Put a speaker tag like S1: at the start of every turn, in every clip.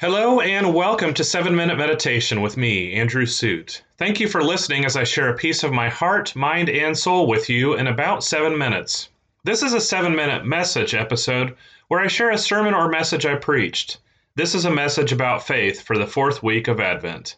S1: Hello and welcome to 7 Minute Meditation with me, Andrew Suit. Thank you for listening as I share a piece of my heart, mind, and soul with you in about 7 minutes. This is a 7 minute message episode where I share a sermon or message I preached. This is a message about faith for the fourth week of Advent.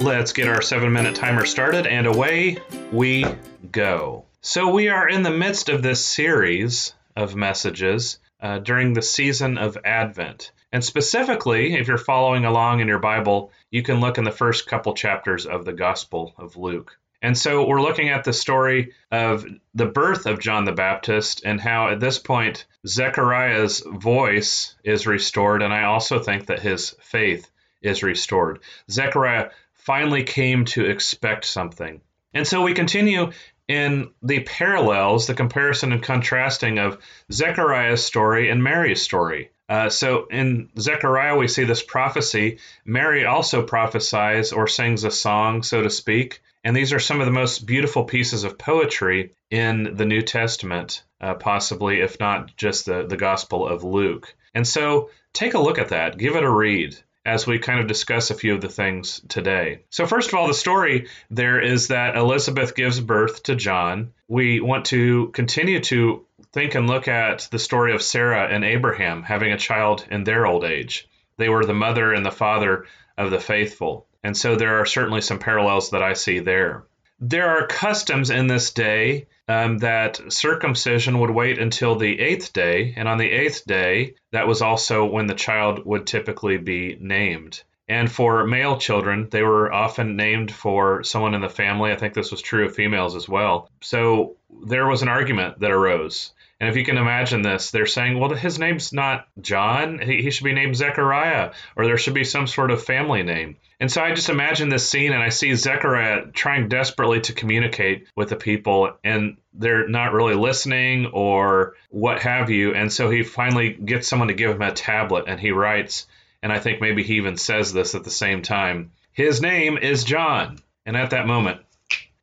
S1: Let's get our seven minute timer started and away we go. So, we are in the midst of this series of messages uh, during the season of Advent. And specifically, if you're following along in your Bible, you can look in the first couple chapters of the Gospel of Luke. And so we're looking at the story of the birth of John the Baptist and how at this point Zechariah's voice is restored. And I also think that his faith is restored. Zechariah finally came to expect something. And so we continue in the parallels, the comparison and contrasting of Zechariah's story and Mary's story. Uh, so in Zechariah, we see this prophecy. Mary also prophesies or sings a song, so to speak. And these are some of the most beautiful pieces of poetry in the New Testament, uh, possibly, if not just the, the Gospel of Luke. And so take a look at that, give it a read as we kind of discuss a few of the things today. So, first of all, the story there is that Elizabeth gives birth to John. We want to continue to think and look at the story of Sarah and Abraham having a child in their old age. They were the mother and the father of the faithful. And so there are certainly some parallels that I see there. There are customs in this day um, that circumcision would wait until the eighth day, and on the eighth day, that was also when the child would typically be named. And for male children, they were often named for someone in the family. I think this was true of females as well. So there was an argument that arose. And if you can imagine this, they're saying, well, his name's not John. He, should be named Zechariah, or there should be some sort of family name. And so I just imagine this scene and I see Zechariah trying desperately to communicate with the people, and they're not really listening or what have you. And so he finally gets someone to give him a tablet and he writes, and I think maybe he even says this at the same time. His name is John. And at that moment,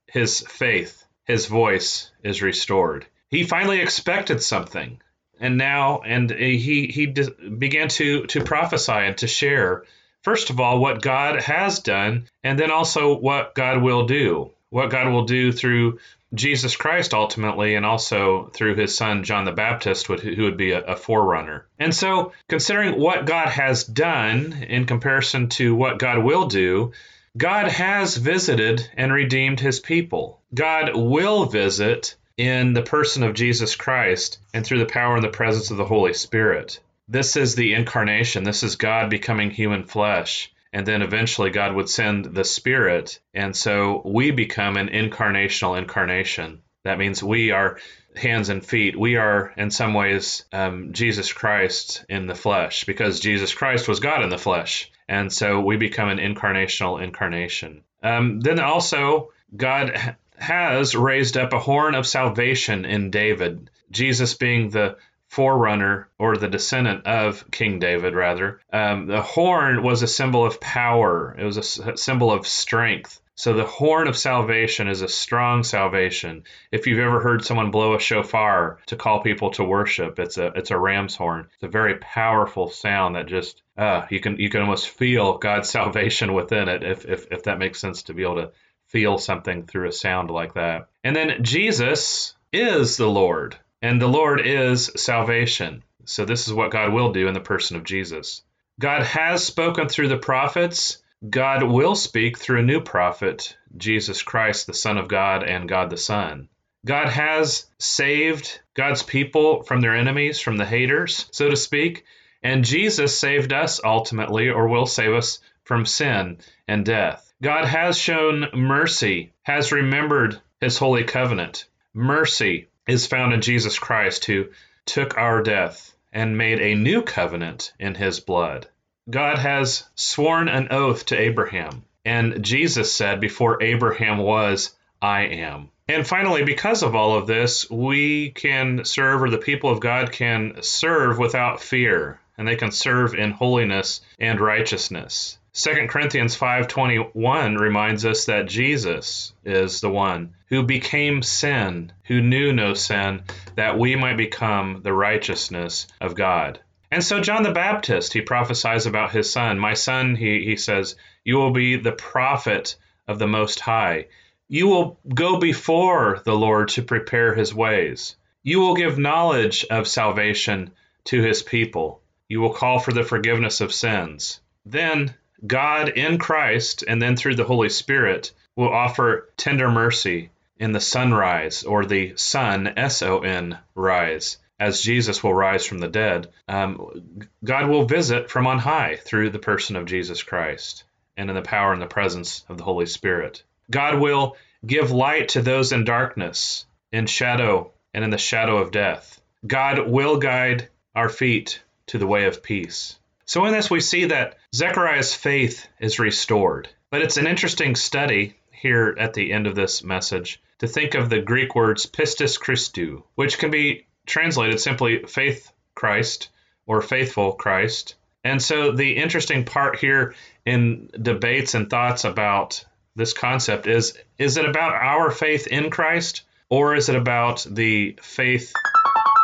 S1: his faith, his voice is restored. He finally expected something. And now and he he began to to prophesy and to share first of all what God has done and then also what God will do what God will do through Jesus Christ ultimately and also through his son John the Baptist who would be a, forerunner and so considering what God has done in comparison to what God will do God has visited and redeemed his people God will visit in the person of Jesus Christ and through the power and the presence of the Holy Spirit. This is the incarnation. This is God becoming human flesh. And then eventually God would send the Spirit. And so we become an incarnational incarnation. That means we are hands and feet. We are, in some ways, um, Jesus Christ in the flesh because Jesus Christ was God in the flesh. And so we become an incarnational incarnation. Um, then also, God has raised up a horn of salvation in David, Jesus being the forerunner or the descendant of King David, rather. Um, the horn was a symbol of power, it was a symbol of strength. So the horn of salvation is a strong salvation. If you've ever heard someone blow a shofar to call people to worship, it's a it's a ram's horn. It's a very powerful sound that just uh, you can you can almost feel God's salvation within it. If if if that makes sense to be able to feel something through a sound like that. And then Jesus is the Lord, and the Lord is salvation. So this is what God will do in the person of Jesus. God has spoken through the prophets. God will speak through a new prophet, Jesus Christ, the Son of God and God the Son. God has saved God's people from their enemies, from the haters, so to speak. And Jesus saved us ultimately, or will save us from sin and death. God has shown mercy, has remembered his holy covenant. Mercy is found in Jesus Christ, who took our death and made a new covenant in his blood. God has sworn an oath to Abraham, and Jesus said, Before Abraham was, I am. And finally, because of all of this, we can serve, or the people of God can serve without fear, and they can serve in holiness and righteousness. 2 Corinthians 5:21 reminds us that Jesus is the one who became sin, who knew no sin, that we might become the righteousness of God. And so John the Baptist, he prophesies about his son. My son, he, he says, you will be the prophet of the Most High. You will go before the Lord to prepare his ways. You will give knowledge of salvation to his people. You will call for the forgiveness of sins. Then God in Christ, and then through the Holy Spirit, will offer tender mercy in the sunrise or the sun, S O N, rise, as Jesus will rise from the dead. Um, God will visit from on high through the person of Jesus Christ and in the power and the presence of the Holy Spirit. God will give light to those in darkness, in shadow, and in the shadow of death. God will guide our feet to the way of peace. So, in this, we see that Zechariah's faith is restored. But it's an interesting study here at the end of this message to think of the Greek words pistis Christou, which can be translated simply faith Christ or faithful Christ. And so, the interesting part here in debates and thoughts about this concept is is it about our faith in Christ or is it about the faith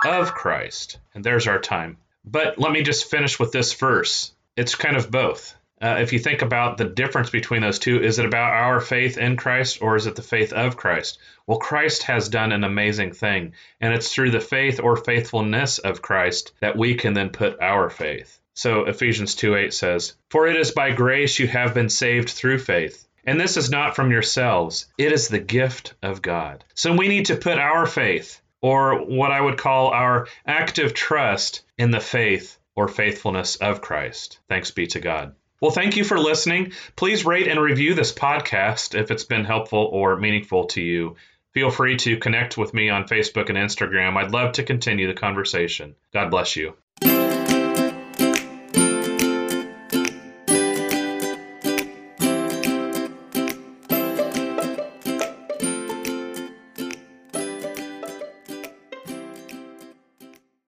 S1: of Christ? And there's our time. But let me just finish with this verse. It's kind of both. Uh, if you think about the difference between those two, is it about our faith in Christ or is it the faith of Christ? Well, Christ has done an amazing thing, and it's through the faith or faithfulness of Christ that we can then put our faith. So Ephesians 2 8 says, For it is by grace you have been saved through faith. And this is not from yourselves, it is the gift of God. So we need to put our faith, or what I would call our active trust, in the faith or faithfulness of Christ. Thanks be to God. Well, thank you for listening. Please rate and review this podcast if it's been helpful or meaningful to you. Feel free to connect with me on Facebook and Instagram. I'd love to continue the conversation. God bless you.